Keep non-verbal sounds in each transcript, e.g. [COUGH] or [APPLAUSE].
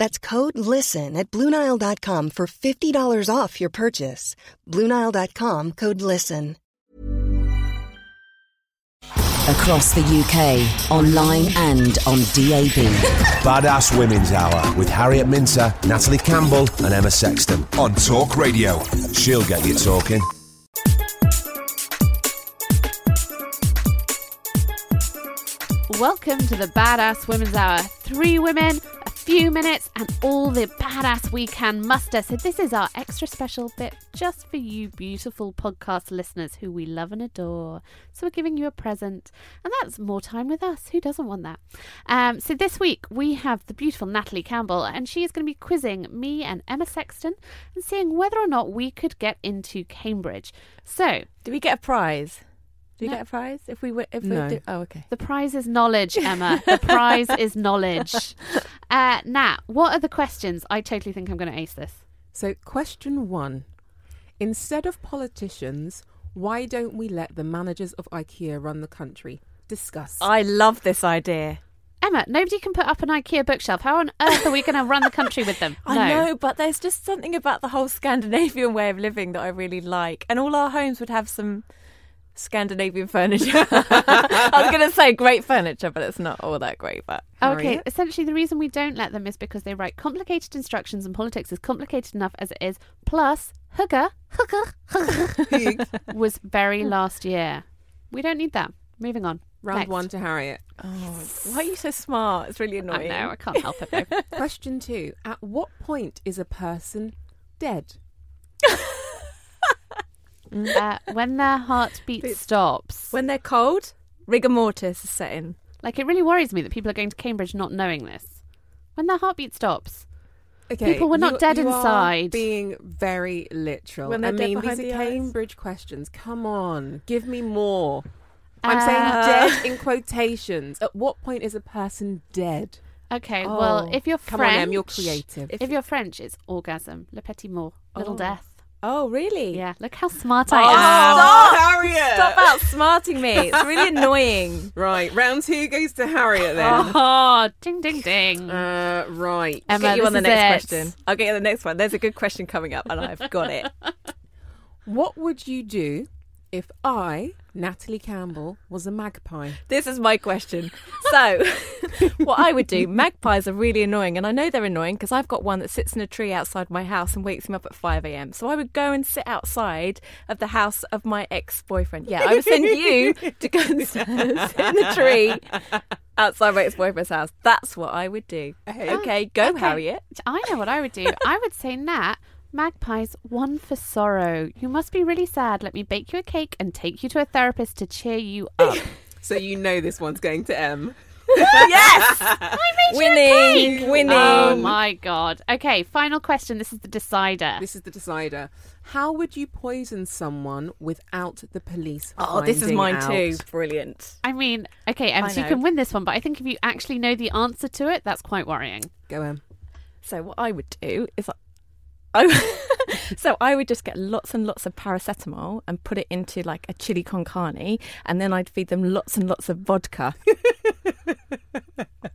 That's code LISTEN at Bluenile.com for $50 off your purchase. Bluenile.com code LISTEN. Across the UK, online and on DAB. [LAUGHS] Badass Women's Hour with Harriet Minter, Natalie Campbell, and Emma Sexton on Talk Radio. She'll get you talking. Welcome to the Badass Women's Hour. Three women, a few minutes, and all the badass we can muster. So, this is our extra special bit just for you, beautiful podcast listeners who we love and adore. So, we're giving you a present, and that's more time with us. Who doesn't want that? Um, so, this week we have the beautiful Natalie Campbell, and she is going to be quizzing me and Emma Sexton and seeing whether or not we could get into Cambridge. So, Do we get a prize? Do we No. get a prize if we were? If No. we do? Oh, okay. The prize is knowledge, Emma. The prize [LAUGHS] is knowledge. Uh, Nat, what are the questions? I totally think I'm going to ace this. So, question one Instead of politicians, why don't we let the managers of IKEA run the country? Discuss. I love this idea. Emma, nobody can put up an IKEA bookshelf. How on earth are we going to run the country with them? [LAUGHS] I know, but there's just something about the whole Scandinavian way of living that I really like, and all our homes would have some Scandinavian furniture. [LAUGHS] I was going to say great furniture, but it's not all that great. But Okay, Harriet? essentially, the reason we don't let them is because they write complicated instructions and politics is complicated enough as it is. Plus, hygge, hygge, hygge [LAUGHS] was very last year. We don't need that. Moving on. Round Next. one to Harriet. oh, why are you so smart? It's really annoying. I annoying. know, I can't help it though. [LAUGHS] Question two At what point is a person dead? Uh, when their heartbeat stops. When they're cold, rigor mortis is set in. Like, it really worries me that people are going to Cambridge not knowing this. When their heartbeat stops. Okay, People were not you- dead you are inside. being very literal. When I they're dead mean, these behind are the eyes. Cambridge questions. Come on, give me more. I'm Uh, saying dead in quotations. At what point is a person dead? Okay, well, Oh, if you're Come French. on, Em, you're creative. If, you're French, it's orgasm. Le petit mort, Little Oh. death. Oh, really? Yeah, look how smart Oh, I am. stop! Harriet! Stop outsmarting me. It's really [LAUGHS] annoying. Right, round two goes to Harriet then. Oh, ding, ding, ding. Uh, right. Emma, get you on the next it. question. I'll get you on the next one. There's a good question coming up, and I've got it. [LAUGHS] What would you do if I, Natalie Campbell, was a magpie? This is my question. So, [LAUGHS] what I would do, magpies are really annoying, and I know they're annoying because I've got one that sits in a tree outside my house and wakes me up at 5 a.m. So, I would go and sit outside of the house of my ex boyfriend. Yeah, I would send you to go and [LAUGHS] sit in the tree outside my ex boyfriend's house. That's what I would do. Okay, go, Okay. Harriet. I know what I would do. I would say, Nat, magpies, one for sorrow. You must be really sad. Let me bake you a cake and take you to a therapist to cheer you [LAUGHS] up. So you know this one's going to Em. [LAUGHS] yes! I made Winning, you a cake. winning. Oh my god. Okay, final question. This is the decider. This is the decider. How would you poison someone without the police? Oh, this is finding mine out? too. Brilliant. I mean, okay, Em, I so you know. can win this one, but I think if you actually know the answer to it, that's quite worrying. Go Em. So what I would do is, I, [LAUGHS] so I would just get lots and lots of paracetamol and put it into like a chili con carne, and then I'd feed them lots and lots of vodka. [LAUGHS]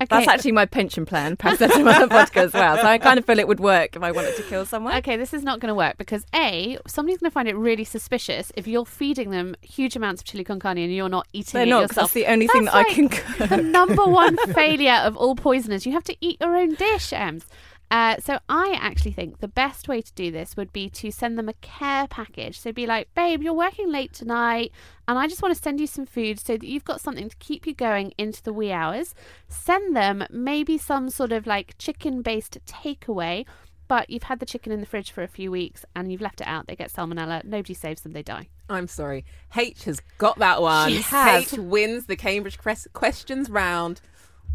Okay. That's actually my pension plan, paracetamol and vodka as well. So I kind of feel it would work if I wanted to kill someone. Okay, this is not going to work because A, somebody's going to find it really suspicious if you're feeding them huge amounts of chili con carne and you're not eating They're it not, yourself. that's the only thing That's that I can cook. The number one [LAUGHS] failure of all poisoners. You have to eat your own dish, Ems. Uh, so I actually think the best way to do this would be to send them a care package. So be like, babe, you're working late tonight, and I just want to send you some food so that you've got something to keep you going into the wee hours. Send them maybe some sort of like chicken based takeaway. But you've had the chicken in the fridge for a few weeks and you've left it out. They get salmonella. Nobody saves them. They die. I'm sorry. H has got that one. She has. H wins the Cambridge questions round.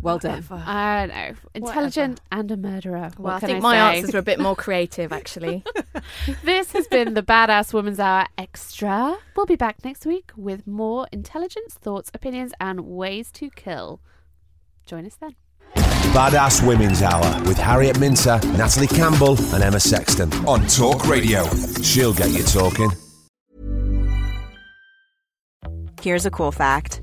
Well done. I don't know. Intelligent and a murderer. Well, I What can think my say? answers were a bit more [LAUGHS] creative, actually. [LAUGHS] This has been the Badass Woman's Hour Extra. We'll be back next week with more intelligence, thoughts, opinions, and ways to kill. Join us then. Badass Women's Hour with Harriet Minter, Natalie Campbell, and Emma Sexton on Talk Radio. She'll get you talking. Here's a cool fact